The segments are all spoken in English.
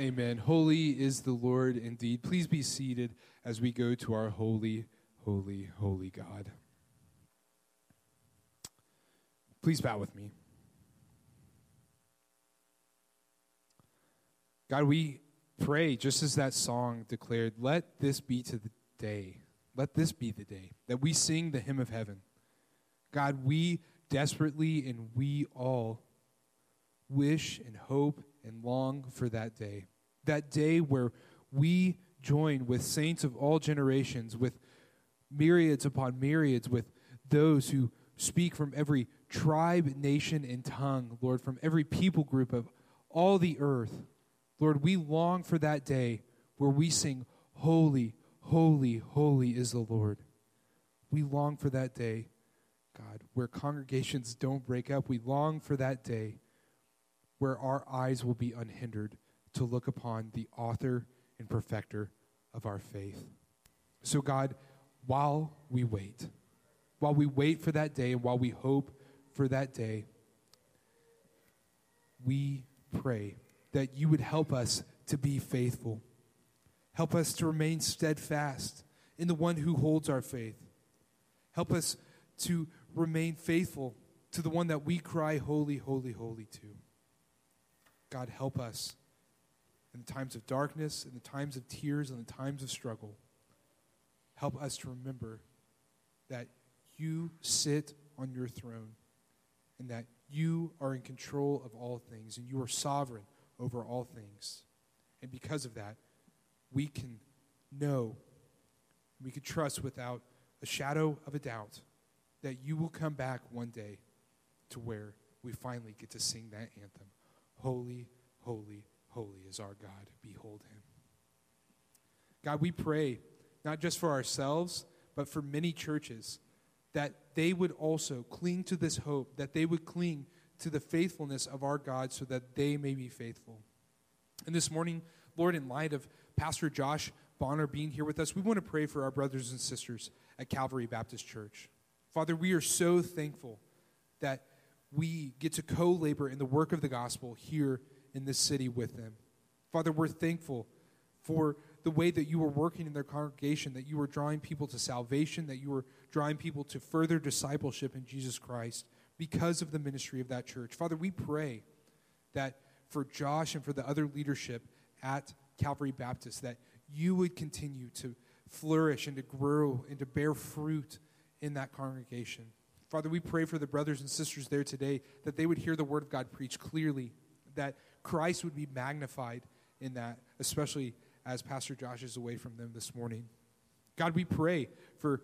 Amen. Holy is the Lord indeed. Please be seated as we go to our holy, holy, holy God. Please bow with me. God, we pray, just as that song declared, let this be to the day. Let this be the day that we sing the hymn of heaven. God, we desperately and we all wish and hope and long for that day. That day where we join with saints of all generations, with myriads upon myriads, with those who speak from every tribe, nation, and tongue, Lord, from every people group of all the earth. Lord, we long for that day where we sing, Holy, holy, holy is the Lord. We long for that day, God, where congregations don't break up. We long for that day where our eyes will be unhindered to look upon the author and perfecter of our faith. So, God, while we wait, while we wait for that day and while we hope for that day, we pray that you would help us to be faithful. Help us to remain steadfast in the one who holds our faith. Help us to remain faithful to the one that we cry, Holy, holy, holy to. God, help us in the times of darkness, in the times of tears, in the times of struggle. Help us to remember that you sit on your throne and that you are in control of all things and you are sovereign over all things. And because of that, we can know, we can trust without a shadow of a doubt that you will come back one day to where we finally get to sing that anthem Holy, holy, holy is our God. Behold him. God, we pray not just for ourselves, but for many churches that they would also cling to this hope, that they would cling to the faithfulness of our God so that they may be faithful. And this morning, Lord, in light of Pastor Josh Bonner being here with us, we want to pray for our brothers and sisters at Calvary Baptist Church. Father, we are so thankful that we get to co labor in the work of the gospel here in this city with them. Father, we're thankful for the way that you were working in their congregation, that you were drawing people to salvation, that you were drawing people to further discipleship in Jesus Christ because of the ministry of that church. Father, we pray that for Josh and for the other leadership at Calvary Baptist, that you would continue to flourish and to grow and to bear fruit in that congregation. Father, we pray for the brothers and sisters there today that they would hear the word of God preached clearly, that Christ would be magnified in that, especially as Pastor Josh is away from them this morning. God, we pray for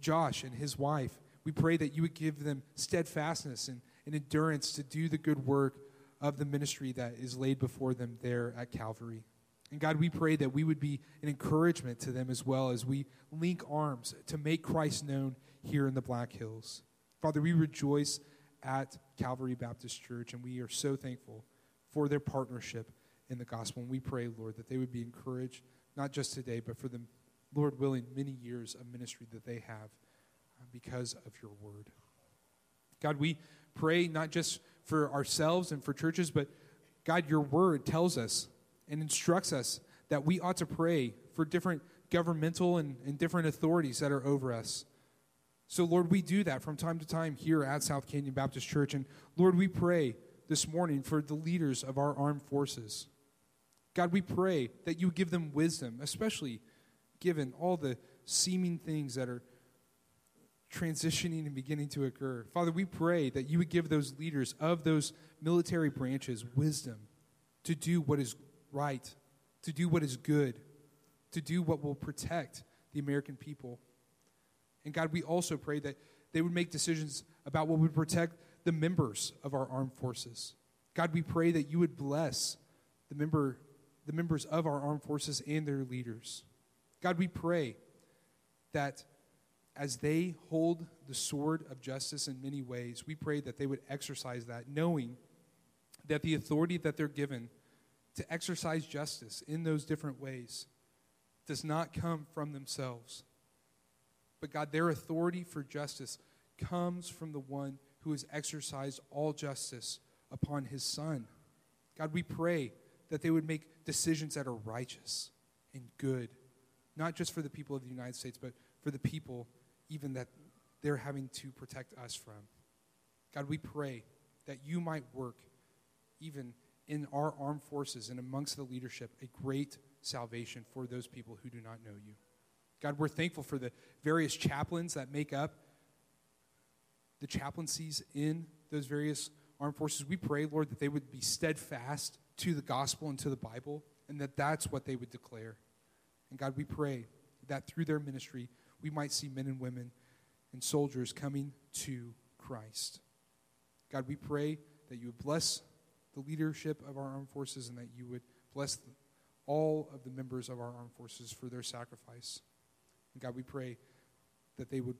Josh and his wife. We pray that you would give them steadfastness and, and endurance to do the good work of the ministry that is laid before them there at Calvary. And God, we pray that we would be an encouragement to them as well as we link arms to make Christ known here in the Black Hills. Father, we rejoice at Calvary Baptist Church, and we are so thankful for their partnership in the gospel. And we pray, Lord, that they would be encouraged, not just today, but for the, Lord willing, many years of ministry that they have uh, because of your word. God, we pray not just for ourselves and for churches, but God, your word tells us and instructs us that we ought to pray for different governmental and, and different authorities that are over us. So, Lord, we do that from time to time here at South Canyon Baptist Church. And Lord, we pray this morning for the leaders of our armed forces. God, we pray that you would give them wisdom, especially given all the seeming things that are transitioning and beginning to occur. Father, we pray that you would give those leaders of those military branches wisdom to do what is right, to do what is good, to do what will protect the American people. And God, we also pray that they would make decisions about what would protect the members of our armed forces. God, we pray that you would bless the member the members of our armed forces and their leaders. God, we pray that as they hold the sword of justice in many ways, we pray that they would exercise that, knowing that the authority that they're given to exercise justice in those different ways does not come from themselves. But God, their authority for justice comes from the one who has exercised all justice upon his Son. God, we pray that they would make decisions that are righteous and good, not just for the people of the United States, but for the people even that they're having to protect us from. God, we pray that you might work even in our armed forces and amongst the leadership a great salvation for those people who do not know you. God, we're thankful for the various chaplains that make up the chaplaincies in those various armed forces. We pray, Lord, that they would be steadfast to the gospel and to the Bible, and that that's what they would declare. And God, we pray that through their ministry, we might see men and women and soldiers coming to Christ. God, we pray that you would bless the leadership of our armed forces and that you would bless all of the members of our armed forces for their sacrifice. And God, we pray that they would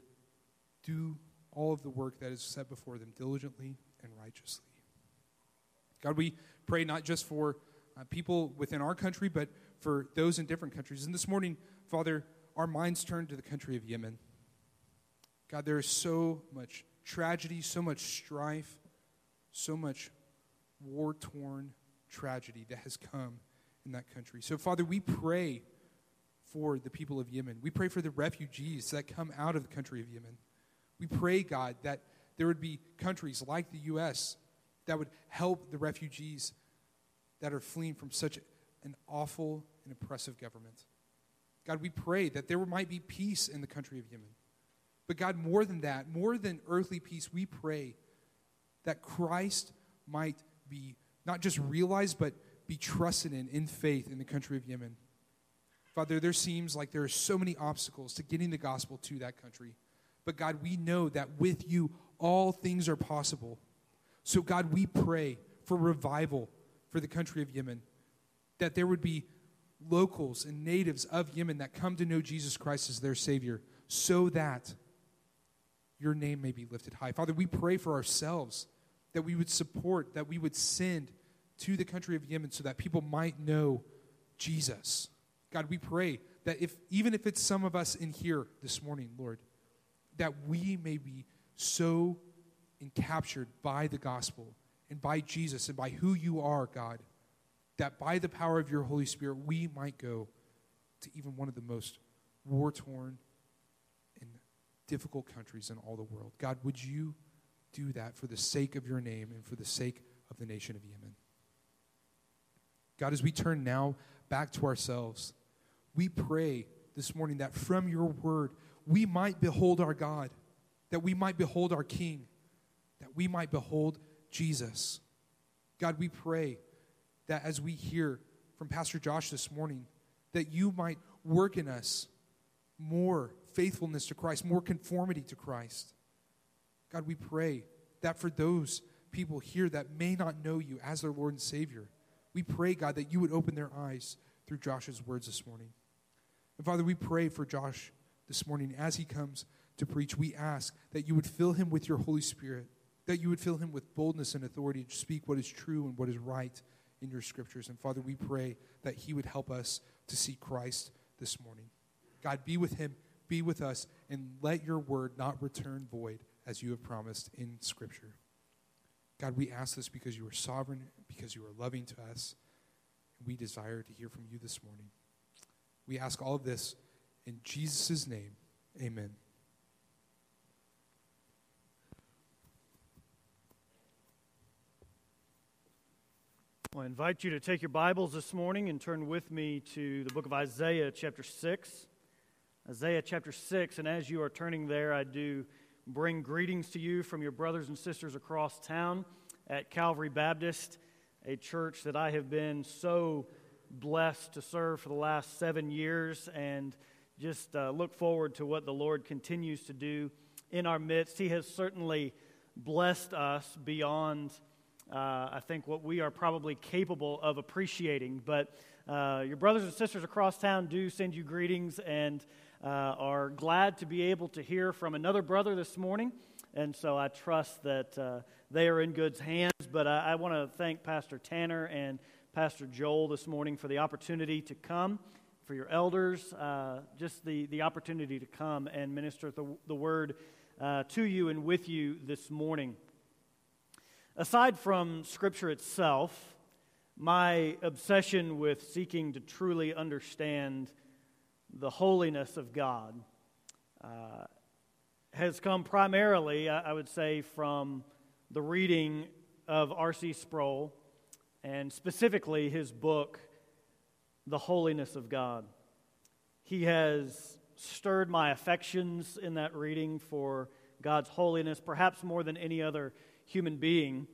do all of the work that is set before them diligently and righteously. God, we pray not just for uh, people within our country, but for those in different countries. And this morning, Father, our minds turn to the country of Yemen. God, there is so much tragedy, so much strife, so much war torn tragedy that has come in that country. So, Father, we pray for the people of Yemen. We pray for the refugees that come out of the country of Yemen. We pray, God, that there would be countries like the U.S. that would help the refugees that are fleeing from such an awful and oppressive government. God, we pray that there might be peace in the country of Yemen. But God, more than that, more than earthly peace, we pray that Christ might be not just realized, but be trusted in in faith in the country of Yemen. Father, there seems like there are so many obstacles to getting the gospel to that country. But God, we know that with you, all things are possible. So, God, we pray for revival for the country of Yemen, that there would be locals and natives of Yemen that come to know Jesus Christ as their Savior, so that your name may be lifted high. Father, we pray for ourselves that we would support, that we would send to the country of Yemen so that people might know Jesus. God, we pray that if even if it's some of us in here this morning, Lord, that we may be so encaptured by the gospel and by Jesus and by who you are, God, that by the power of your Holy Spirit, we might go to even one of the most war torn and difficult countries in all the world. God, would you do that for the sake of your name and for the sake of the nation of Yemen? God, as we turn now back to ourselves, we pray this morning that from your word we might behold our God, that we might behold our King, that we might behold Jesus. God, we pray that as we hear from Pastor Josh this morning, that you might work in us more faithfulness to Christ, more conformity to Christ. God, we pray that for those people here that may not know you as their Lord and Savior, we pray, God, that you would open their eyes through Josh's words this morning. And Father, we pray for Josh this morning as he comes to preach. We ask that you would fill him with your Holy Spirit, that you would fill him with boldness and authority to speak what is true and what is right in your scriptures. And Father, we pray that he would help us to see Christ this morning. God, be with him, be with us, and let your word not return void as you have promised in Scripture. God, we ask this because you are sovereign, because you are loving to us, and we desire to hear from you this morning. We ask all of this in Jesus' name. Amen. Well, I invite you to take your Bibles this morning and turn with me to the book of Isaiah, chapter 6. Isaiah chapter 6, and as you are turning there, I do bring greetings to you from your brothers and sisters across town at Calvary Baptist, a church that I have been so blessed to serve for the last seven years and just uh, look forward to what the Lord continues to do in our midst. He has certainly blessed us beyond, uh, I think, what we are probably capable of appreciating. But uh, your brothers and sisters across town do send you greetings and uh, are glad to be able to hear from another brother this morning. And so I trust that uh, they are in good hands. But I, I want to thank Pastor Tanner and Pastor Joel this morning for the opportunity to come, for your elders, uh, just the, the opportunity to come and minister the, the word uh, to you and with you this morning. Aside from Scripture itself, my obsession with seeking to truly understand the holiness of God uh, has come primarily, I would say, from the reading of R.C. Sproul and specifically his book, The Holiness of God. He has stirred my affections in that reading for God's holiness, perhaps more than any other human being,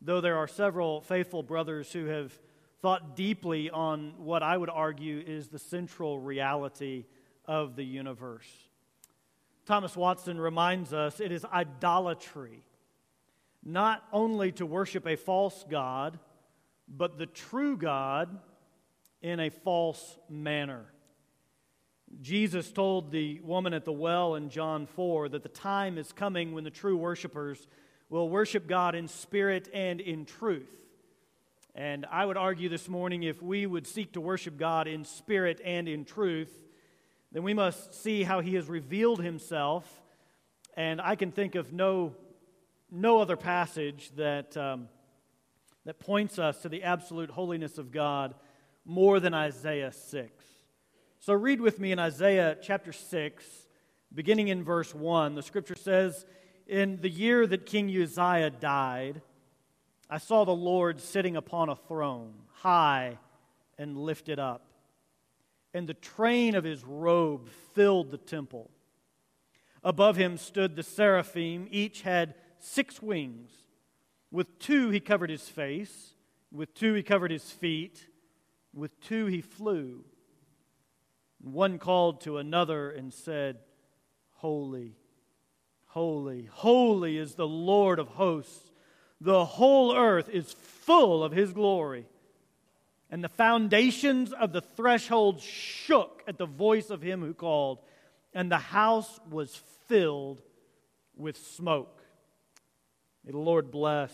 though there are several faithful brothers who have thought deeply on what I would argue is the central reality of the universe. Thomas Watson reminds us it is idolatry not only to worship a false God, but the true God in a false manner. Jesus told the woman at the well in John 4 that the time is coming when the true worshipers will worship God in spirit and in truth. And I would argue this morning if we would seek to worship God in spirit and in truth, then we must see how He has revealed Himself. And I can think of no, no other passage that, um, that points us to the absolute holiness of God more than Isaiah 6. So read with me in Isaiah chapter 6, beginning in verse 1. The scripture says, In the year that King Uzziah died, I saw the Lord sitting upon a throne, high and lifted up, and the train of his robe filled the temple. Above him stood the seraphim, each had six wings. With two he covered his face, with two he covered his feet, with two he flew. One called to another and said, Holy, holy, holy is the Lord of hosts. The whole earth is full of his glory. And the foundations of the threshold shook at the voice of him who called, and the house was filled with smoke. May the Lord bless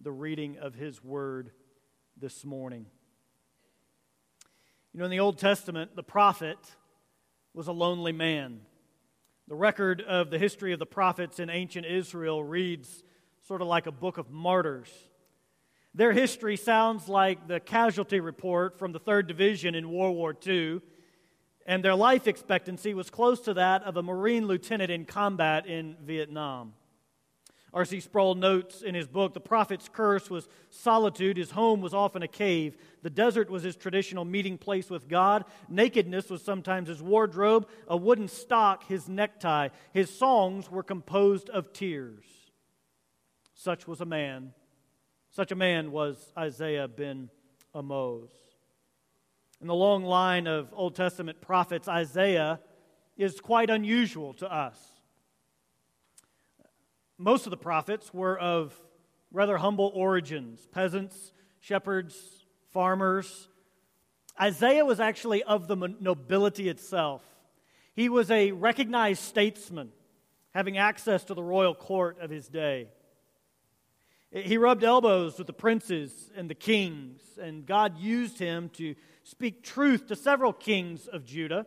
the reading of his word this morning. You know, in the Old Testament, the prophet was a lonely man. The record of the history of the prophets in ancient Israel reads sort of like a book of martyrs. Their history sounds like the casualty report from the 3rd Division in World War II, and their life expectancy was close to that of a Marine lieutenant in combat in Vietnam. R.C. Sproul notes in his book the prophet's curse was solitude. His home was often a cave. The desert was his traditional meeting place with God. Nakedness was sometimes his wardrobe, a wooden stock, his necktie. His songs were composed of tears. Such was a man. Such a man was Isaiah ben Amoz. In the long line of Old Testament prophets, Isaiah is quite unusual to us. Most of the prophets were of rather humble origins peasants, shepherds, farmers. Isaiah was actually of the nobility itself. He was a recognized statesman, having access to the royal court of his day. He rubbed elbows with the princes and the kings, and God used him to speak truth to several kings of Judah,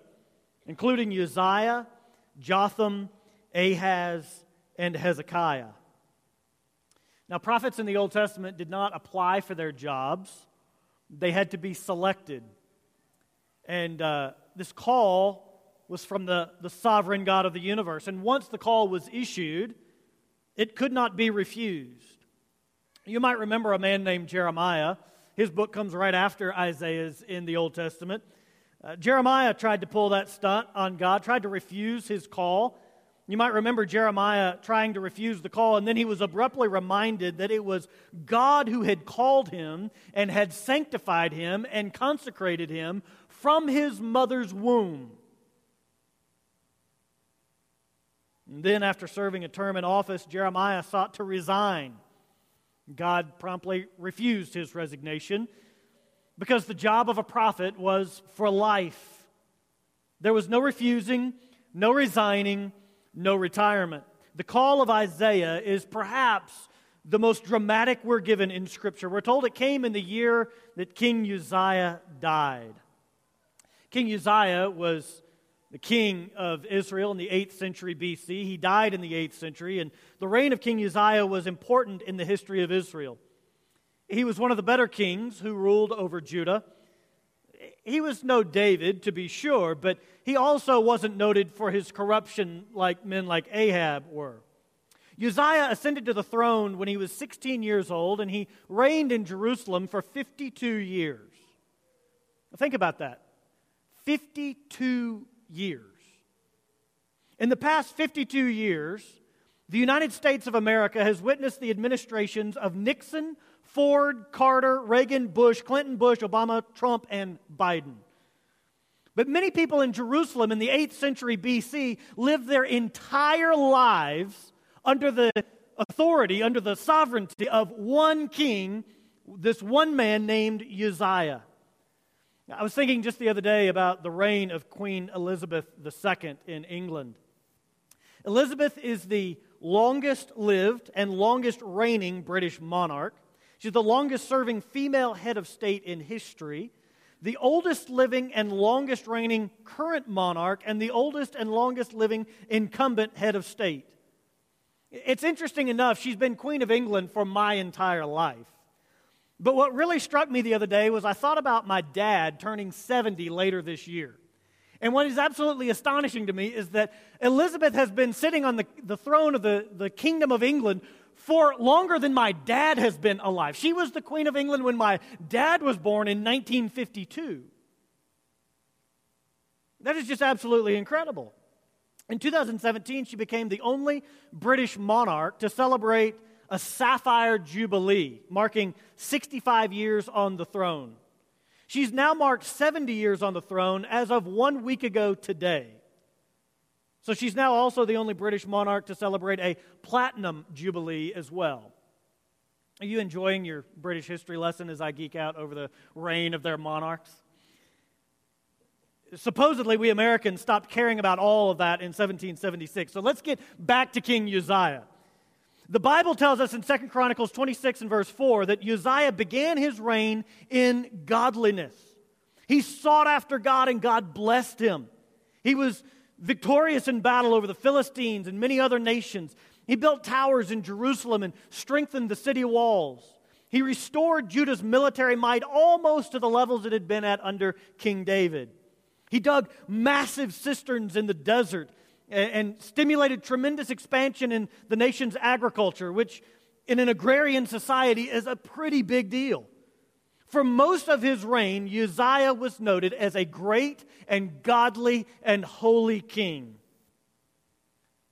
including Uzziah, Jotham, Ahaz, and Hezekiah. Now, prophets in the Old Testament did not apply for their jobs, they had to be selected. And uh, this call was from the, the sovereign God of the universe. And once the call was issued, it could not be refused. You might remember a man named Jeremiah. His book comes right after Isaiah's in the Old Testament. Uh, Jeremiah tried to pull that stunt on God, tried to refuse his call. You might remember Jeremiah trying to refuse the call, and then he was abruptly reminded that it was God who had called him and had sanctified him and consecrated him from his mother's womb. And then, after serving a term in office, Jeremiah sought to resign. God promptly refused his resignation because the job of a prophet was for life. There was no refusing, no resigning, no retirement. The call of Isaiah is perhaps the most dramatic we're given in Scripture. We're told it came in the year that King Uzziah died. King Uzziah was the king of Israel in the 8th century BC. He died in the 8th century, and the reign of King Uzziah was important in the history of Israel. He was one of the better kings who ruled over Judah. He was no David, to be sure, but he also wasn't noted for his corruption like men like Ahab were. Uzziah ascended to the throne when he was 16 years old, and he reigned in Jerusalem for 52 years. Think about that 52 years. In the past 52 years, the United States of America has witnessed the administrations of Nixon, Ford, Carter, Reagan, Bush, Clinton, Bush, Obama, Trump, and Biden. But many people in Jerusalem in the 8th century BC lived their entire lives under the authority, under the sovereignty of one king, this one man named Uzziah. I was thinking just the other day about the reign of Queen Elizabeth II in England. Elizabeth is the longest lived and longest reigning British monarch. She's the longest serving female head of state in history, the oldest living and longest reigning current monarch, and the oldest and longest living incumbent head of state. It's interesting enough, she's been Queen of England for my entire life. But what really struck me the other day was I thought about my dad turning 70 later this year. And what is absolutely astonishing to me is that Elizabeth has been sitting on the, the throne of the, the Kingdom of England for longer than my dad has been alive. She was the Queen of England when my dad was born in 1952. That is just absolutely incredible. In 2017, she became the only British monarch to celebrate a Sapphire Jubilee, marking 65 years on the throne. She's now marked 70 years on the throne as of one week ago today. So she's now also the only British monarch to celebrate a platinum jubilee as well. Are you enjoying your British history lesson as I geek out over the reign of their monarchs? Supposedly, we Americans stopped caring about all of that in 1776. So let's get back to King Uzziah. The Bible tells us in 2 Chronicles 26 and verse 4 that Uzziah began his reign in godliness. He sought after God and God blessed him. He was victorious in battle over the Philistines and many other nations. He built towers in Jerusalem and strengthened the city walls. He restored Judah's military might almost to the levels it had been at under King David. He dug massive cisterns in the desert and stimulated tremendous expansion in the nation's agriculture, which in an agrarian society is a pretty big deal. For most of his reign, Uzziah was noted as a great and godly and holy king.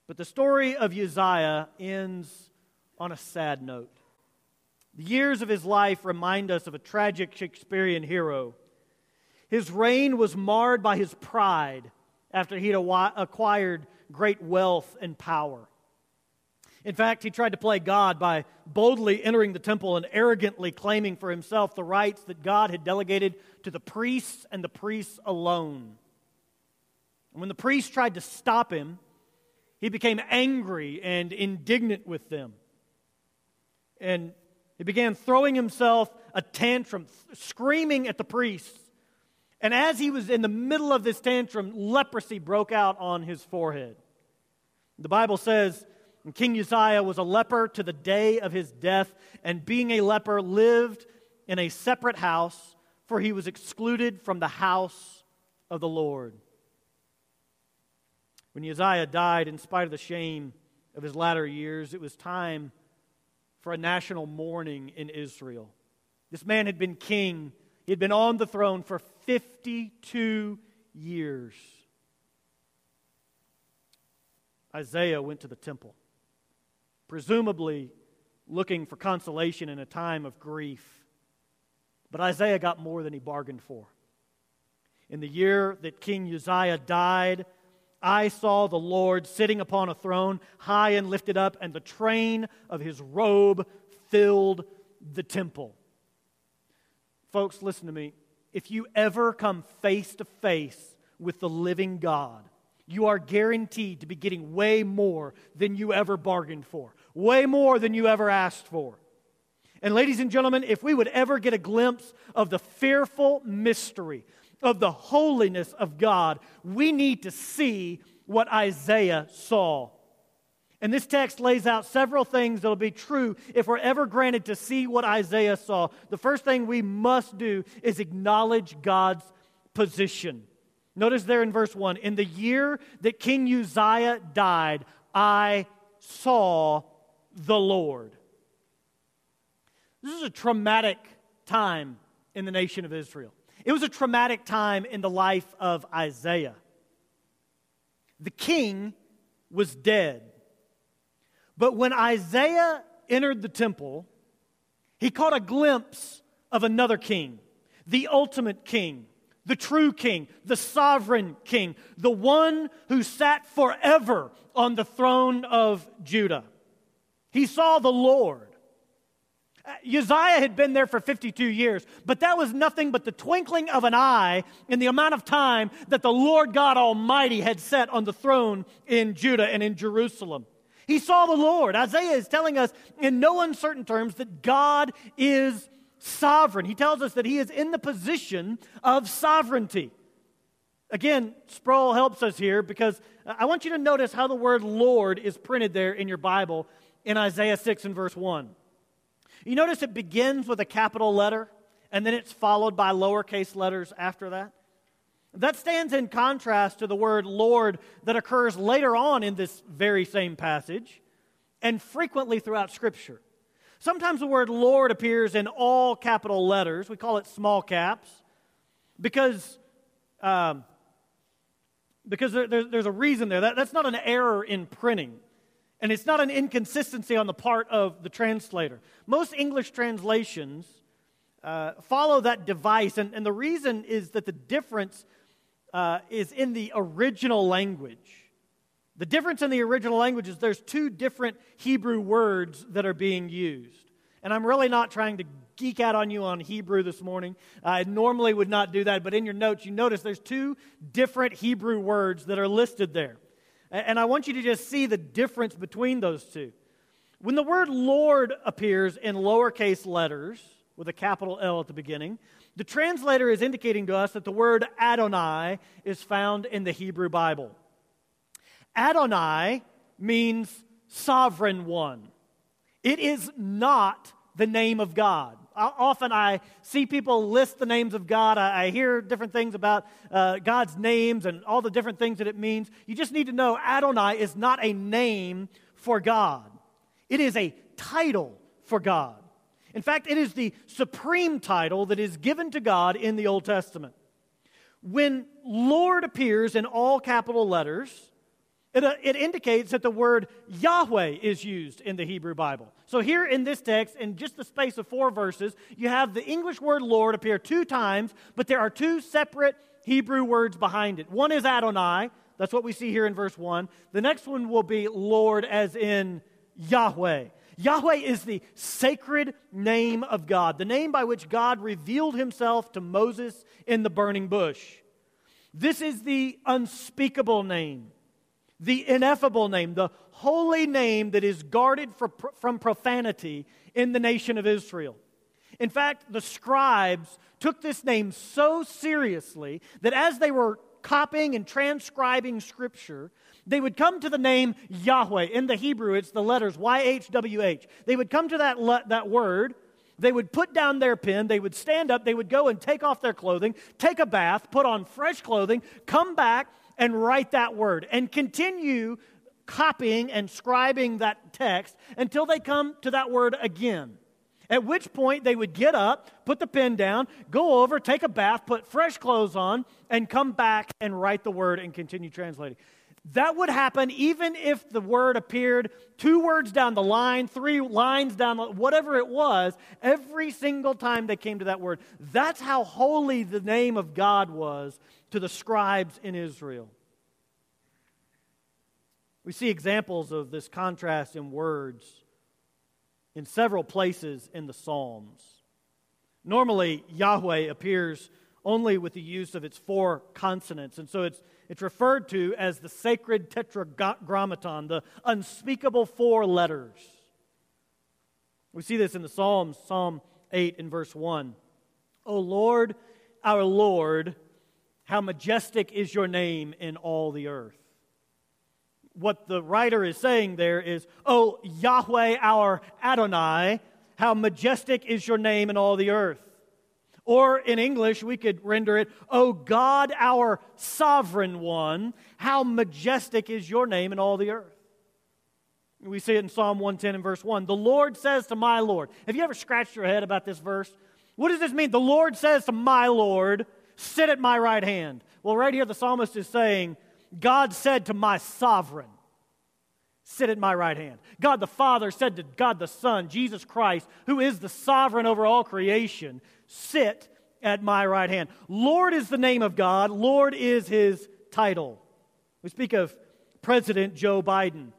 But the story of Uzziah ends on a sad note. The years of his life remind us of a tragic Shakespearean hero. His reign was marred by his pride after he had acquired great wealth and power. In fact, he tried to play God by boldly entering the temple and arrogantly claiming for himself the rights that God had delegated to the priests and the priests alone. And when the priests tried to stop him, he became angry and indignant with them. And he began throwing himself a tantrum, screaming at the priests and as he was in the middle of this tantrum, leprosy broke out on his forehead. The Bible says King Uzziah was a leper to the day of his death, and being a leper, lived in a separate house, for he was excluded from the house of the Lord. When Uzziah died, in spite of the shame of his latter years, it was time for a national mourning in Israel. This man had been king he had been on the throne for 52 years. Isaiah went to the temple, presumably looking for consolation in a time of grief. But Isaiah got more than he bargained for. In the year that King Uzziah died, I saw the Lord sitting upon a throne, high and lifted up, and the train of his robe filled the temple. Folks, listen to me. If you ever come face to face with the living God, you are guaranteed to be getting way more than you ever bargained for, way more than you ever asked for. And, ladies and gentlemen, if we would ever get a glimpse of the fearful mystery of the holiness of God, we need to see what Isaiah saw. And this text lays out several things that will be true if we're ever granted to see what Isaiah saw. The first thing we must do is acknowledge God's position. Notice there in verse 1 In the year that King Uzziah died, I saw the Lord. This is a traumatic time in the nation of Israel. It was a traumatic time in the life of Isaiah. The king was dead. But when Isaiah entered the temple, he caught a glimpse of another king, the ultimate king, the true king, the sovereign king, the one who sat forever on the throne of Judah. He saw the Lord. Uh, Uzziah had been there for 52 years, but that was nothing but the twinkling of an eye in the amount of time that the Lord God Almighty had set on the throne in Judah and in Jerusalem. He saw the Lord. Isaiah is telling us in no uncertain terms that God is sovereign. He tells us that he is in the position of sovereignty. Again, Sproul helps us here because I want you to notice how the word Lord is printed there in your Bible in Isaiah 6 and verse 1. You notice it begins with a capital letter and then it's followed by lowercase letters after that. That stands in contrast to the word Lord that occurs later on in this very same passage and frequently throughout Scripture. Sometimes the word Lord appears in all capital letters. We call it small caps because, um, because there, there, there's a reason there. That, that's not an error in printing. And it's not an inconsistency on the part of the translator. Most English translations uh, follow that device, and, and the reason is that the difference uh, is in the original language. The difference in the original language is there's two different Hebrew words that are being used. And I'm really not trying to geek out on you on Hebrew this morning. I normally would not do that, but in your notes, you notice there's two different Hebrew words that are listed there. And I want you to just see the difference between those two. When the word Lord appears in lowercase letters with a capital L at the beginning, the translator is indicating to us that the word Adonai is found in the Hebrew Bible. Adonai means sovereign one. It is not the name of God. Often I see people list the names of God. I, hear different things about uh, God's names and all the different things that it means. You just need to know Adonai is not a name for God, it is a title for God. In fact, it is the supreme title that is given to God in the Old Testament. When Lord appears in all capital letters, it, uh, it, indicates that the word Yahweh is used in the Hebrew Bible. So, here in this text, in just the space of four verses, you have the English word Lord appear two times, but there are two separate Hebrew words behind it. One is Adonai, that's what we see here in verse 1. The next one will be Lord, as in Yahweh. Yahweh is the sacred name of God, the name by which God revealed himself to Moses in the burning bush. This is the unspeakable name, the ineffable name, the holy name that is guarded from profanity in the nation of Israel. In fact, the scribes took this name so seriously that as they were copying and transcribing scripture, they would come to the name Yahweh. In the Hebrew, it's the letters YHWH. They would come to that, le- that word. They would put down their pen. They would stand up. They would go and take off their clothing, take a bath, put on fresh clothing, come back and write that word and continue copying and scribing that text until they come to that word again. At which point they would get up, put the pen down, go over, take a bath, put fresh clothes on, and come back and write the word and continue translating. That would happen even if the word appeared two words down the line, three lines down, whatever it was, every single time they came to that word. That's how holy the name of God was to the scribes in Israel. We see examples of this contrast in words in several places in the Psalms. Normally, Yahweh appears only with the use of its four consonants, and so it's it's referred to as the sacred tetragrammaton, the unspeakable four letters. We see this in the Psalms, Psalm 8 and verse 1. O Lord, our Lord, how majestic is your name in all the earth. what the writer is saying there is, Oh, Yahweh our Adonai, how majestic is your name in all the earth. Or in English, we could render it, Oh God, our sovereign one, how majestic is your name in all the earth. We see it in Psalm 110 and verse 1. The Lord says to my Lord. Have you ever scratched your head about this verse? What does this mean? The Lord says to my Lord, Sit at my right hand. Well, right here, the psalmist is saying, God said to my sovereign, Sit at my right hand. God the Father said to God the Son, Jesus Christ, who is the sovereign over all creation, Sit at my right hand. Lord is the name of God, Lord is his title. We speak of President Joe Biden.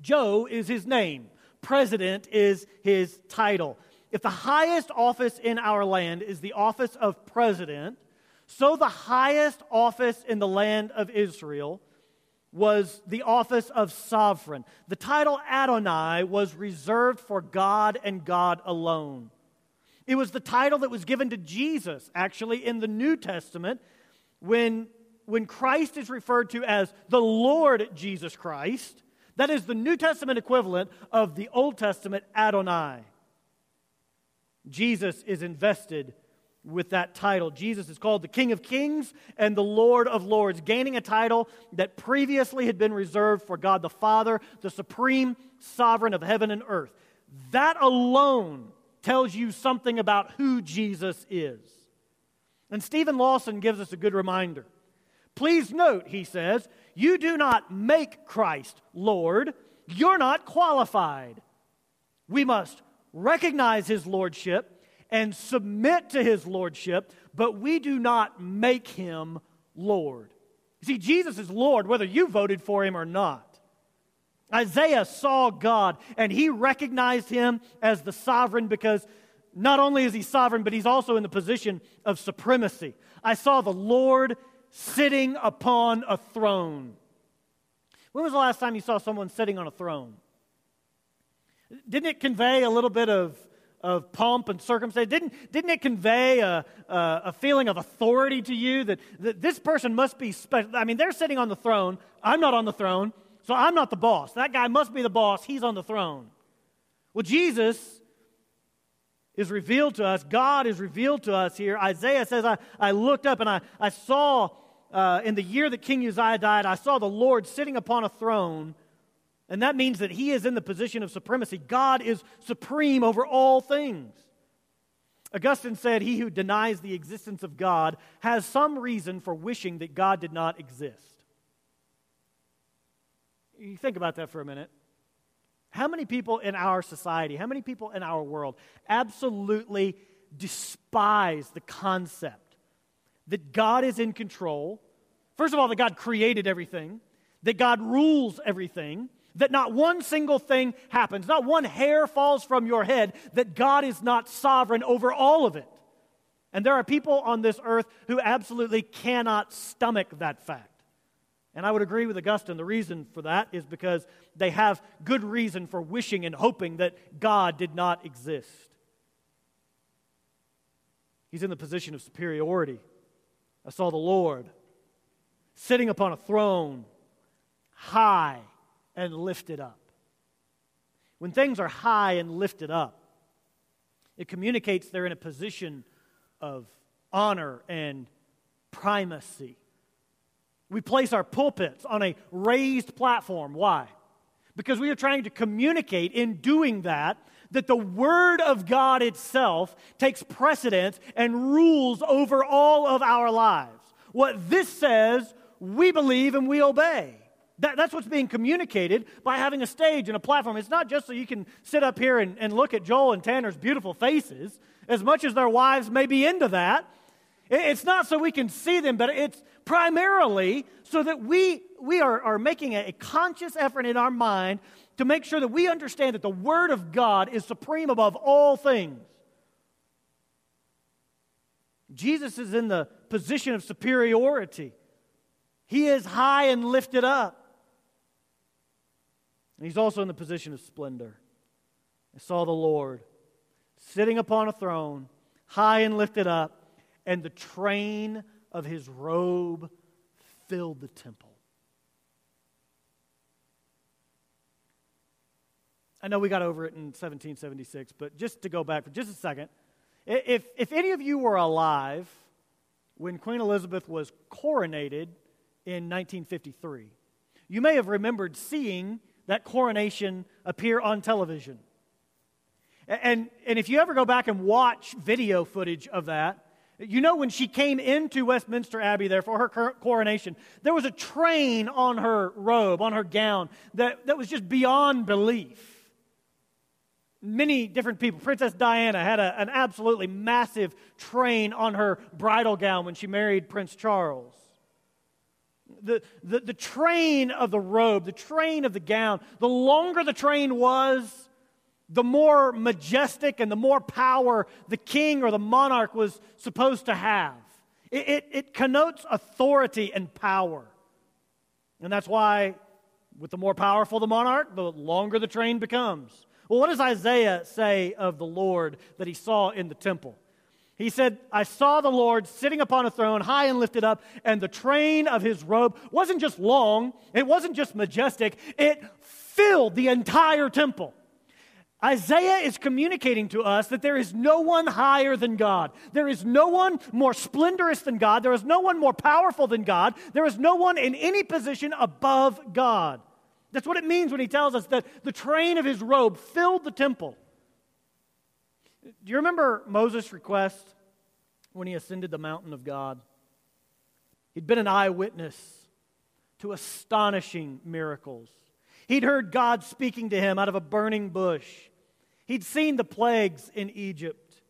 Joe is his name, President is his title. If the highest office in our land is the office of president, so the highest office in the land of Israel was the office of sovereign. The title Adonai was reserved for God and God alone. It was the title that was given to Jesus, actually, in the New Testament, when, when Christ is referred to as the Lord Jesus Christ. That is the New Testament equivalent of the Old Testament Adonai. Jesus is invested with that title. Jesus is called the King of Kings and the Lord of Lords, gaining a title that previously had been reserved for God the Father, the supreme sovereign of heaven and earth. That alone tells you something about who Jesus is. And Steven Lawson gives us a good reminder. Please note, he says, you do not make Christ Lord, you're not qualified. We must recognize his lordship and submit to his lordship, but we do not make him Lord. See, Jesus is Lord whether you voted for him or not. Isaiah saw God and he recognized him as the sovereign because not only is he sovereign, but he's also in the position of supremacy. I saw the Lord sitting upon a throne. When was the last time you saw someone sitting on a throne? Didn't it convey a little bit of, of pomp and circumstance? Didn't, didn't it convey a, a, a feeling of authority to you that, that this person must be special? I mean, they're sitting on the throne. I'm not on the throne, so I'm not the boss. That guy must be the boss. He's on the throne. Well, Jesus is revealed to us. God is revealed to us here. Isaiah says, I, I looked up and I, I saw uh, in the year that King Uzziah died, I saw the Lord sitting upon a throne and that means that he is in the position of supremacy. God is supreme over all things. Augustine said, He who denies the existence of God has some reason for wishing that God did not exist. You think about that for a minute. How many people in our society, how many people in our world absolutely despise the concept that God is in control? First of all, that God created everything, that God rules everything, that not one single thing happens, not one hair falls from your head, that God is not sovereign over all of it. And there are people on this earth who absolutely cannot stomach that fact. And I would agree with Augustine. The reason for that is because they have good reason for wishing and hoping that God did not exist. He's in the position of superiority. I saw the Lord sitting upon a throne, high and lifted up. When things are high and lifted up, it communicates they're in a position of honor and primacy. We place our pulpits on a raised platform. Why? Because we are trying to communicate in doing that that the Word of God itself takes precedence and rules over all of our lives. What this says, we believe and we obey. That, that's what's being communicated by having a stage and a platform. It's not just so you can sit up here and, and look at Joel and Tanner's beautiful faces, as much as their wives may be into that. It, it's not so we can see them, but it's primarily so that we, we are, are making a, a conscious effort in our mind to make sure that we understand that the Word of God is supreme above all things. Jesus is in the position of superiority. He is high and lifted up. And he's also in the position of splendor. I saw the Lord sitting upon a throne, high and lifted up, and the train of his robe filled the temple. I know we got over it in 1776, but just to go back for just a second, if, if any of you were alive when Queen Elizabeth was coronated in 1953, you may have remembered seeing that coronation appear on television. And, and if you ever go back and watch video footage of that, you know, when she came into Westminster Abbey there for her coronation, there was a train on her robe, on her gown, that, that was just beyond belief. Many different people. Princess Diana had a, an absolutely massive train on her bridal gown when she married Prince Charles. The, the, the train of the robe, the train of the gown, the longer the train was, the more majestic and the more power the king or the monarch was supposed to have. It, it, it, connotes authority and power. And that's why, with the more powerful the monarch, the longer the train becomes. Well, what does Isaiah say of the Lord that he saw in the temple? He said, I saw the Lord sitting upon a throne, high and lifted up, and the train of his robe wasn't just long, it wasn't just majestic, it filled the entire temple. Isaiah is communicating to us that there is no one higher than God. There is no one more splendorous than God. There is no one more powerful than God. There is no one in any position above God. That's what it means when he tells us that the train of his robe filled the temple. Do you remember Moses' request when he ascended the mountain of God? He'd been an eyewitness to astonishing miracles. He'd heard God speaking to him out of a burning bush. He'd seen the plagues in Egypt.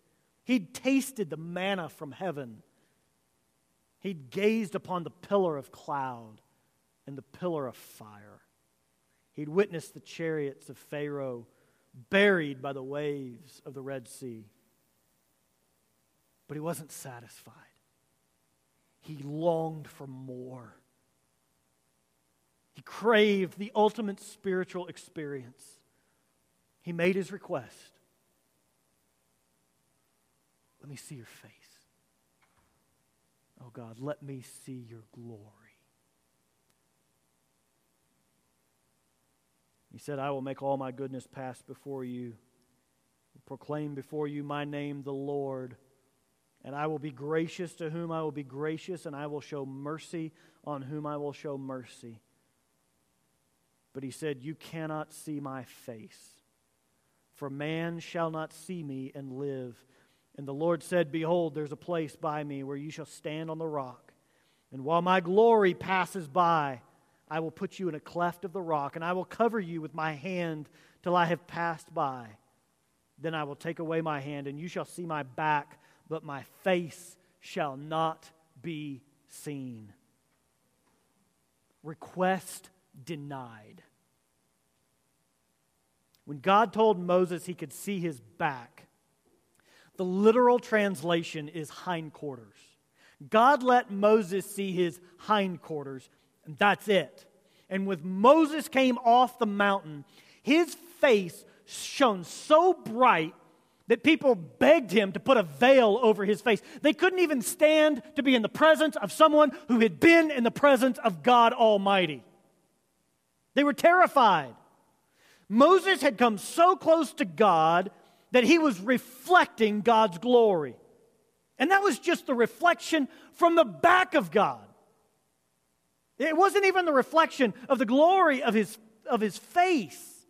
He'd tasted the manna from heaven. He'd gazed upon the pillar of cloud and the pillar of fire. He'd witnessed the chariots of Pharaoh buried by the waves of the Red Sea. But he wasn't satisfied. He longed for more. He craved the ultimate spiritual experience. He made his request. Let me see your face. Oh God, let me see your glory. He said, I will make all my goodness pass before you, proclaim before you my name, the Lord. And I will be gracious to whom I will be gracious, and I will show mercy on whom I will show mercy. But he said, You cannot see my face for man shall not see me and live. And the Lord said, Behold, there's a place by me where you shall stand on the rock. And while my glory passes by, I will put you in a cleft of the rock, and I will cover you with my hand till I have passed by. Then I will take away my hand, and you shall see my back, but my face shall not be seen. Request denied. When God told Moses he could see his back, the literal translation is hindquarters. God let Moses see his hindquarters, and that's it. And when Moses came off the mountain, his face shone so bright that people begged him to put a veil over his face. They couldn't even stand to be in the presence of someone who had been in the presence of God Almighty. They were terrified. Moses had come so close to God that he was reflecting God's glory. And that was just the reflection from the back of God. It wasn't even the reflection of the glory of his, of his face.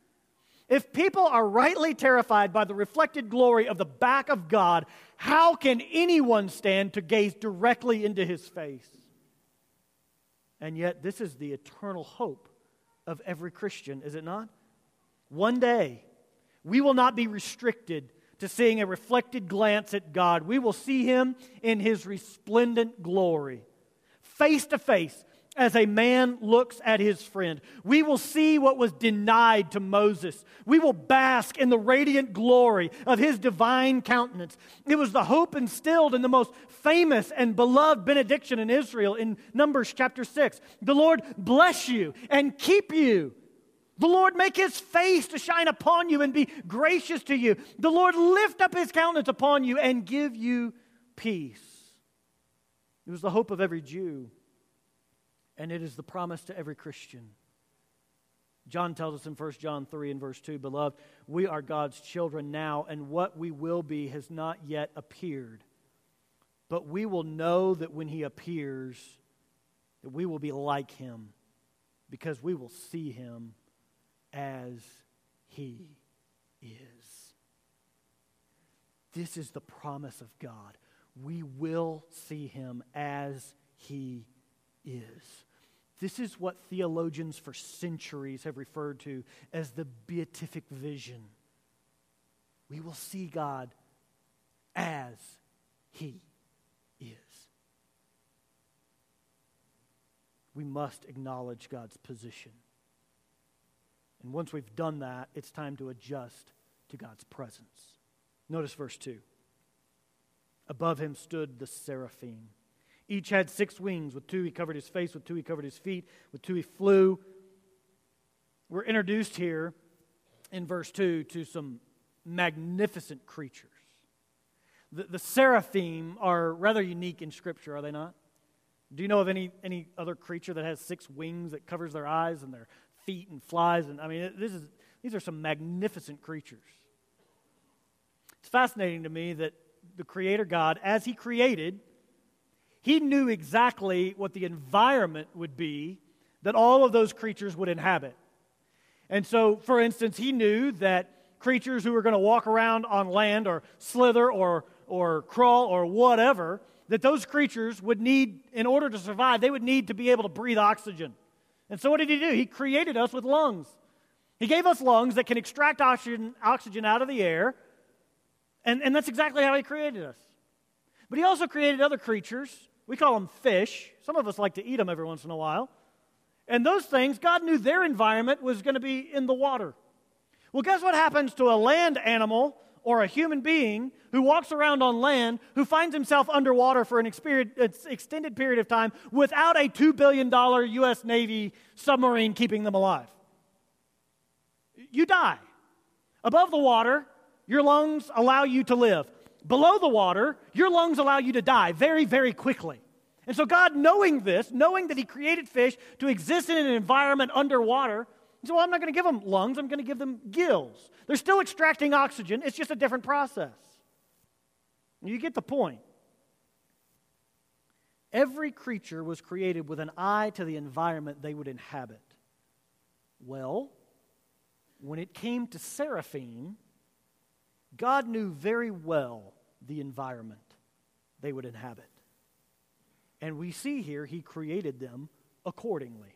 If people are rightly terrified by the reflected glory of the back of God, how can anyone stand to gaze directly into his face? And yet, this is the eternal hope of every Christian, is it not? One day, we will not be restricted to seeing a reflected glance at God. We will see Him in His resplendent glory, face to face, as a man looks at his friend. We will see what was denied to Moses. We will bask in the radiant glory of his divine countenance. It was the hope instilled in the most famous and beloved benediction in Israel in Numbers chapter 6. The Lord bless you and keep you. The Lord make his face to shine upon you and be gracious to you. The Lord lift up his countenance upon you and give you peace. It was the hope of every Jew, and it is the promise to every Christian. John tells us in 1 John 3 and verse 2 Beloved, we are God's children now, and what we will be has not yet appeared. But we will know that when he appears, that we will be like him, because we will see him as he is. This is the promise of God. We will see him as he is. This is what theologians for centuries have referred to as the beatific vision. We will see God as He is. We must acknowledge God's position. And once we've done that, it's time to adjust to God's presence. Notice verse 2. Above him stood the seraphim. Each had six wings. With two, he covered his face. With two, he covered his feet. With two, he flew. We're introduced here in verse 2 to some magnificent creatures. The, the seraphim are rather unique in Scripture, are they not? Do you know of any, any other creature that has six wings that covers their eyes and their feet and flies? And I mean, this is, these are some magnificent creatures. It's fascinating to me that the Creator God, as He created, he knew exactly what the environment would be that all of those creatures would inhabit. And so, for instance, he knew that creatures who were going to walk around on land or slither or, or crawl or whatever, that those creatures would need, in order to survive, they would need to be able to breathe oxygen. And so, what did he do? He created us with lungs. He gave us lungs that can extract oxygen, oxygen out of the air, and, and that's exactly how he created us. But he also created other creatures we call them fish. Some of us like to eat them every once in a while. And those things, God knew their environment was going to be in the water. Well, guess what happens to a land animal or a human being who walks around on land who finds himself underwater for an extended period of time without a $2 billion U.S. Navy submarine keeping them alive? You die. Above the water, your lungs allow you to live below the water, your lungs allow you to die very, very quickly. And so, God, knowing this, knowing that He created fish to exist in an environment underwater, Well, I'm not going to give them lungs, I'm going to give them gills. They're still extracting oxygen, it's just a different process. You get the point. Every creature was created with an eye to the environment they would inhabit. Well, when it came to seraphim, God knew very well the environment they would inhabit. And we see here he created them accordingly.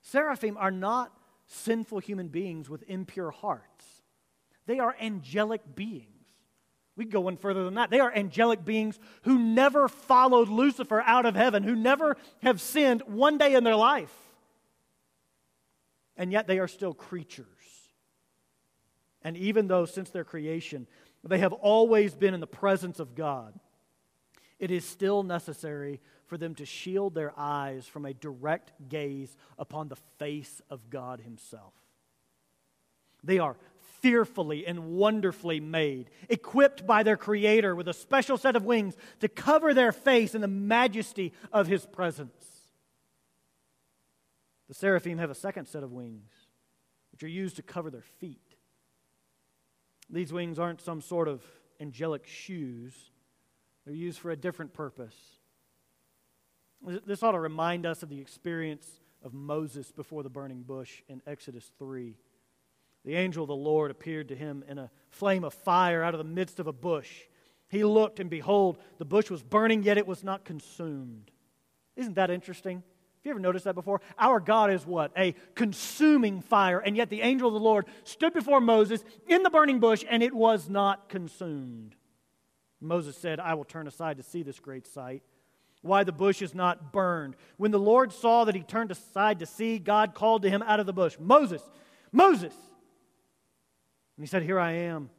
Seraphim are not sinful human beings with impure hearts, they are angelic beings. We go one further than that. They are angelic beings who never followed Lucifer out of heaven, who never have sinned one day in their life. And yet they are still creatures. And even though, since their creation, they have always been in the presence of God, it is still necessary for them to shield their eyes from a direct gaze upon the face of God Himself. They are fearfully and wonderfully made, equipped by their Creator with a special set of wings to cover their face in the majesty of His presence. The seraphim have a second set of wings, which are used to cover their feet. These wings aren't some sort of angelic shoes, they're used for a different purpose. This ought to remind us of the experience of Moses before the burning bush in Exodus 3. The angel of the Lord appeared to him in a flame of fire out of the midst of a bush. He looked, and behold, the bush was burning, yet it was not consumed. Isn't that interesting? Have you ever noticed that before? Our God is what? A consuming fire. And yet the angel of the Lord stood before Moses in the burning bush and it was not consumed. Moses said, I will turn aside to see this great sight. Why the bush is not burned. When the Lord saw that he turned aside to see, God called to him out of the bush, Moses, Moses. And he said, Here I am.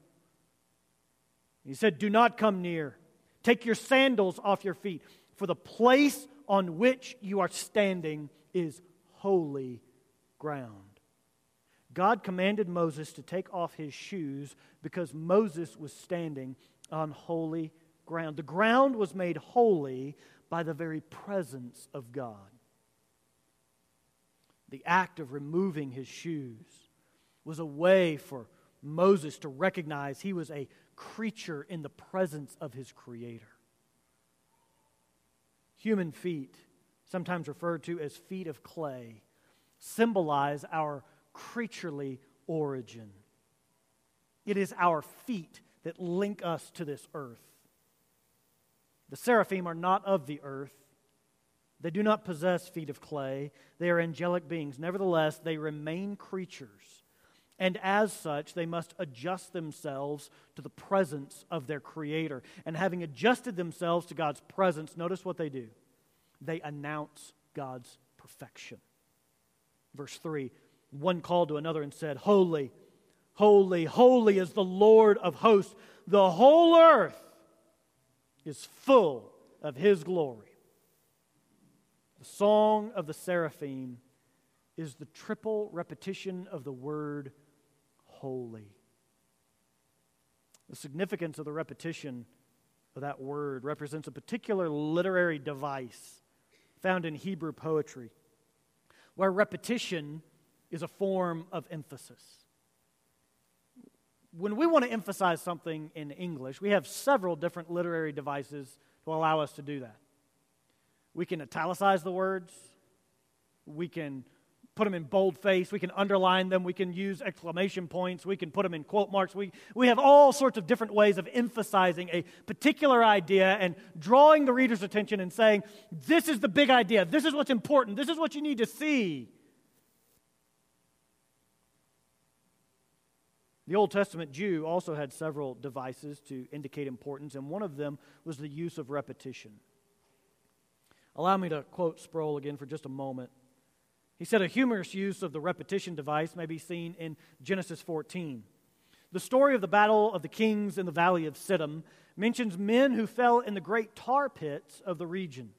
He said, Do not come near. Take your sandals off your feet, for the place on which you are standing is holy ground. God commanded Moses to take off his shoes because Moses was standing on holy ground. The ground was made holy by the very presence of God. the act of removing his shoes was a way for Moses to recognize he was a creature in the presence of his Creator. Human feet, sometimes referred to as feet of clay, symbolize our creaturely origin. It is our feet that link us to this earth. The seraphim are not of the earth. They do not possess feet of clay. They are angelic beings. Nevertheless, they remain creatures. And as such, they must adjust themselves to the presence of their Creator. And having adjusted themselves to God's presence, notice what they do they announce God's perfection. Verse 3 One called to another and said, Holy, holy, holy is the Lord of hosts. The whole earth is full of his glory. The song of the seraphim is the triple repetition of the word holy. The significance of the repetition of that word represents a particular literary device found in Hebrew poetry, where repetition is a form of emphasis. When we want to emphasize something in English, we have several different literary devices to allow us to do that. We can italicize the words, we can put them in boldface, we can underline them, we can use exclamation points, we can put them in quote marks. We, we have all sorts of different ways of emphasizing a particular idea and drawing the reader's attention and saying, This is the big idea, this is what's important, this is what you need to see. The Old Testament Jew also had several devices to indicate importance, and one of them was the use of repetition. Allow me to quote Sproul again for just a moment. He said a humorous use of the repetition device may be seen in Genesis 14. The story of the battle of the kings in the valley of Siddim mentions men who fell in the great tar pits of the region.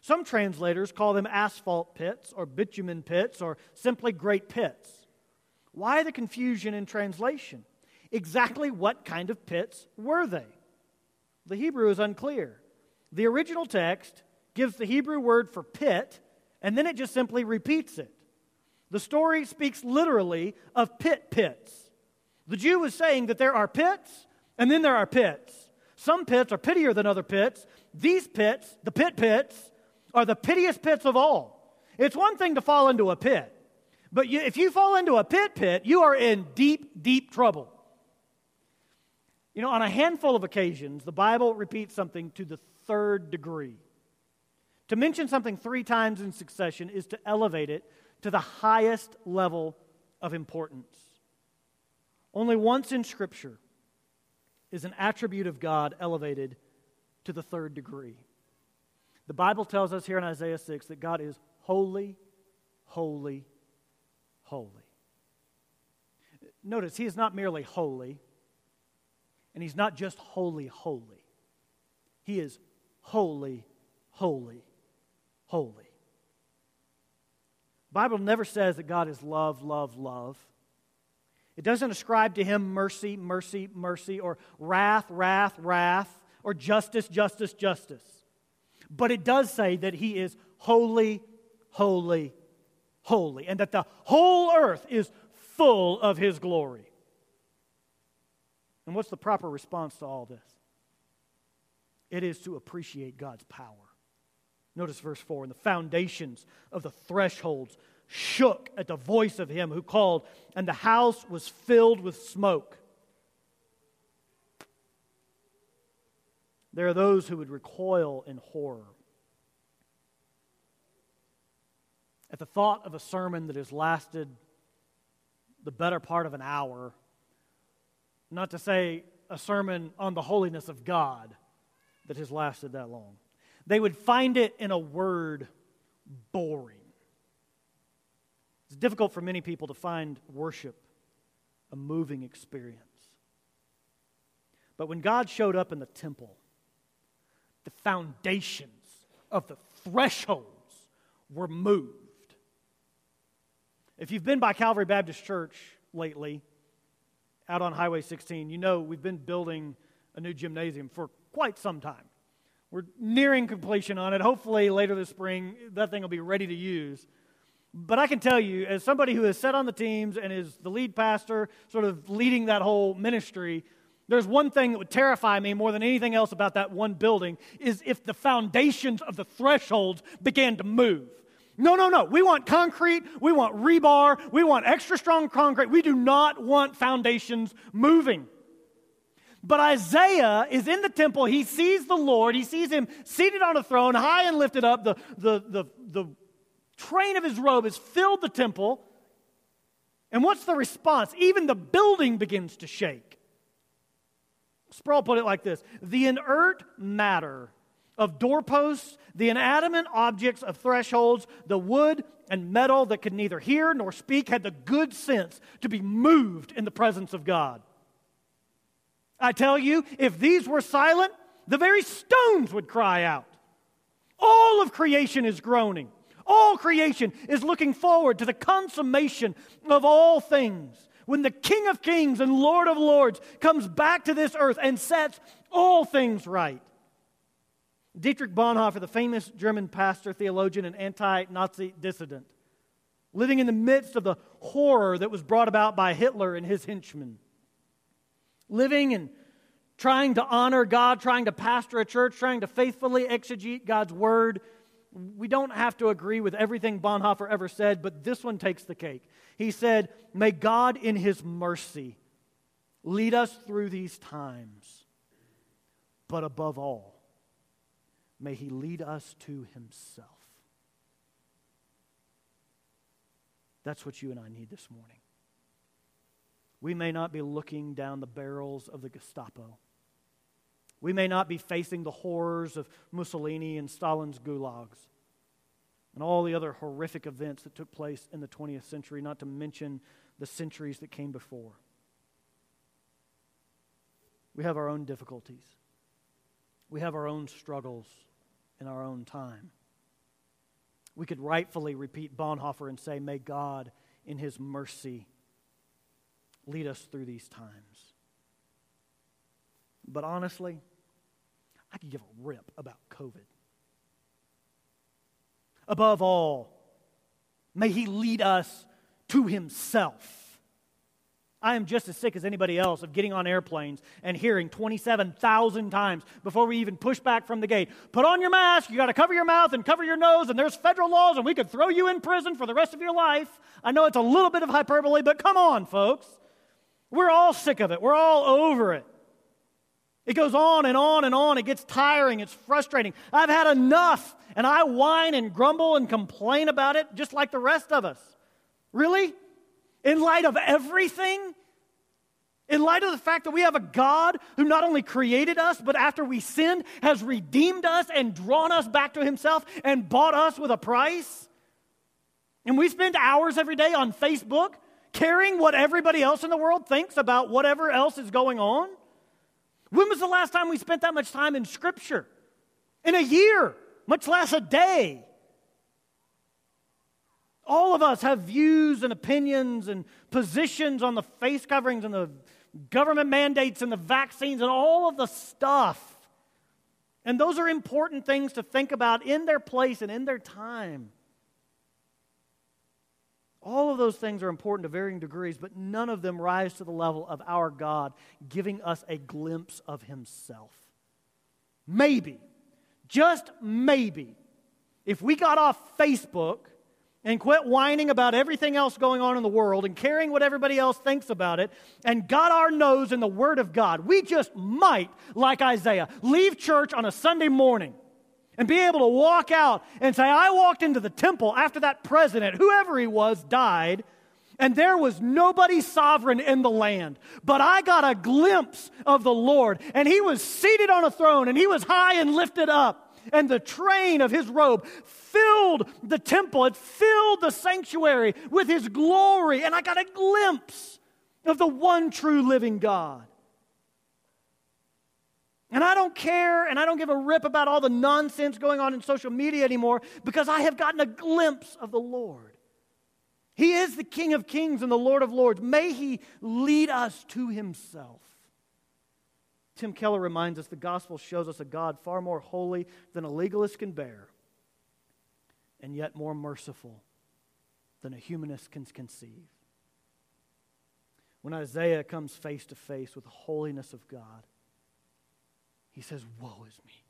Some translators call them asphalt pits or bitumen pits or simply great pits. Why the confusion in translation? Exactly what kind of pits were they? The Hebrew is unclear. The original text gives the Hebrew word for pit, and then it just simply repeats it. The story speaks literally of pit pits. The Jew is saying that there are pits, and then there are pits. Some pits are pittier than other pits. These pits, the pit pits, are the pitiest pits of all. It's one thing to fall into a pit, but you, if you fall into a pit pit, you are in deep, deep trouble. You know, on a handful of occasions, the Bible repeats something to the third degree. To mention something three times in succession is to elevate it to the highest level of importance. Only once in Scripture is an attribute of God elevated to the third degree. The Bible tells us here in Isaiah 6 that God is holy, holy, holy. Notice, he is not merely holy, and he's not just holy, holy. He is holy, holy, holy. The Bible never says that God is love, love, love. It doesn't ascribe to him mercy, mercy, mercy, or wrath, wrath, wrath, or justice, justice, justice. But it does say that he is holy, holy, holy, and that the whole earth is full of his glory. And what's the proper response to all this? It is to appreciate God's power. Notice verse 4 and the foundations of the thresholds shook at the voice of him who called, and the house was filled with smoke. There are those who would recoil in horror at the thought of a sermon that has lasted the better part of an hour, not to say a sermon on the holiness of God that has lasted that long. They would find it in a word boring. It's difficult for many people to find worship a moving experience. But when God showed up in the temple, the foundations of the thresholds were moved. If you've been by Calvary Baptist Church lately, out on Highway 16, you know we've been building a new gymnasium for quite some time. We're nearing completion on it. Hopefully, later this spring, that thing will be ready to use. But I can tell you, as somebody who has sat on the teams and is the lead pastor, sort of leading that whole ministry, there's one thing that would terrify me more than anything else about that one building is if the foundations of the thresholds began to move. No, no, no. We want concrete. We want rebar. We want extra strong concrete. We do not want foundations moving. But Isaiah is in the temple. He sees the Lord. He sees him seated on a throne, high and lifted up. The, the, the, the train of his robe has filled the temple. And what's the response? Even the building begins to shake. Sproul put it like this The inert matter of doorposts, the inanimate objects of thresholds, the wood and metal that could neither hear nor speak had the good sense to be moved in the presence of God. I tell you, if these were silent, the very stones would cry out. All of creation is groaning. All creation is looking forward to the consummation of all things. When the King of Kings and Lord of Lords comes back to this earth and sets all things right. Dietrich Bonhoeffer, the famous German pastor, theologian, and anti Nazi dissident, living in the midst of the horror that was brought about by Hitler and his henchmen, living and trying to honor God, trying to pastor a church, trying to faithfully exegete God's word we don't have to agree with everything Bonhoeffer ever said, but this one takes the cake. He said, May God in his mercy lead us through these times, but above all, may he lead us to himself. That's what you and I need this morning. We may not be looking down the barrels of the Gestapo. We may not be facing the horrors of Mussolini and Stalin's gulags and all the other horrific events that took place in the 20th century, not to mention the centuries that came before. We have our own difficulties. We have our own struggles in our own time. We could rightfully repeat Bonhoeffer and say, May God, in His mercy, lead us through these times. But honestly, I could give a rip about COVID. Above all, may He lead us to Himself. I am just as sick as anybody else of getting on airplanes and hearing 27,000 times before we even push back from the gate put on your mask, you got to cover your mouth and cover your nose, and there's federal laws, and we could throw you in prison for the rest of your life. I know it's a little bit of hyperbole, but come on, folks. We're all sick of it, we're all over it. It goes on and on and on. It gets tiring. It's frustrating. I've had enough. And I whine and grumble and complain about it just like the rest of us. Really? In light of everything? In light of the fact that we have a God who not only created us, but after we sinned, has redeemed us and drawn us back to Himself and bought us with a price? And we spend hours every day on Facebook caring what everybody else in the world thinks about whatever else is going on? When was the last time we spent that much time in Scripture? In a year, much less a day. All of us have views and opinions and positions on the face coverings and the government mandates and the vaccines and all of the stuff. And those are important things to think about in their place and in their time. All of those things are important to varying degrees, but none of them rise to the level of our God giving us a glimpse of Himself. Maybe, just maybe, if we got off Facebook and quit whining about everything else going on in the world and caring what everybody else thinks about it and got our nose in the Word of God, we just might, like Isaiah, leave church on a Sunday morning and be able to walk out and say, I walked into the temple after that president, whoever he was, died, and there was nobody sovereign in the land. But I got a glimpse of the Lord, and he was seated on a throne, and he was high and lifted up, and the train of his robe filled the temple, it filled the sanctuary with his glory, and I got a glimpse of the one true living God. And I don't care and I don't give a rip about all the nonsense going on in social media anymore because I have gotten a glimpse of the Lord. He is the King of Kings and the Lord of Lords. May He lead us to Himself. Tim Keller reminds us the gospel shows us a God far more holy than a legalist can bear, and yet more merciful than a humanist can conceive. When Isaiah comes face to face with the holiness of God, he says, Woe is me.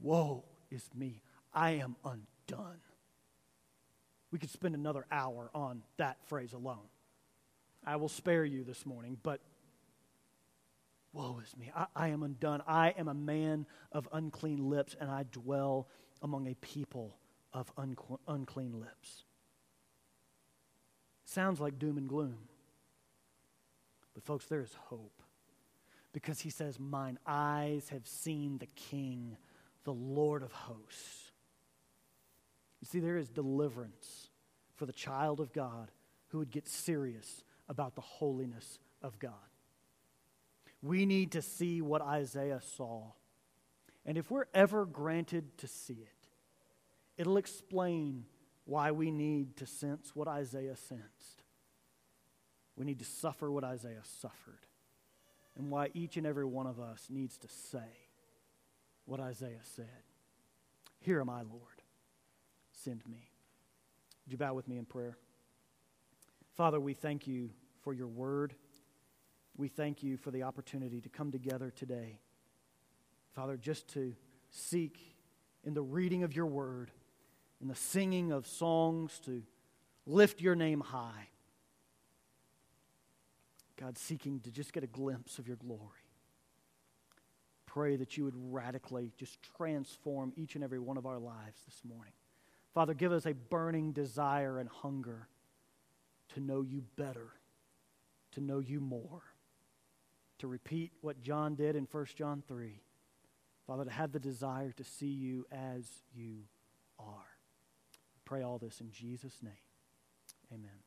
Woe is me. I am undone. We could spend another hour on that phrase alone. I will spare you this morning, but woe is me. I, I, am undone. I am a man of unclean lips, and I dwell among a people of unclean lips. Sounds like doom and gloom. But, folks, there is hope. Because he says, Mine eyes have seen the King, the Lord of hosts. You see, there is deliverance for the child of God who would get serious about the holiness of God. We need to see what Isaiah saw. And if we're ever granted to see it, it'll explain why we need to sense what Isaiah sensed. We need to suffer what Isaiah suffered. And why each and every one of us needs to say what Isaiah said Here am I, Lord. Send me. Would you bow with me in prayer? Father, we thank you for your word. We thank you for the opportunity to come together today. Father, just to seek in the reading of your word, in the singing of songs, to lift your name high. God, seeking to just get a glimpse of your glory. Pray that you would radically just transform each and every one of our lives this morning. Father, give us a burning desire and hunger to know you better, to know you more, to repeat what John did in 1 John 3. Father, to have the desire to see you as you are. Pray all this in Jesus' name. Amen.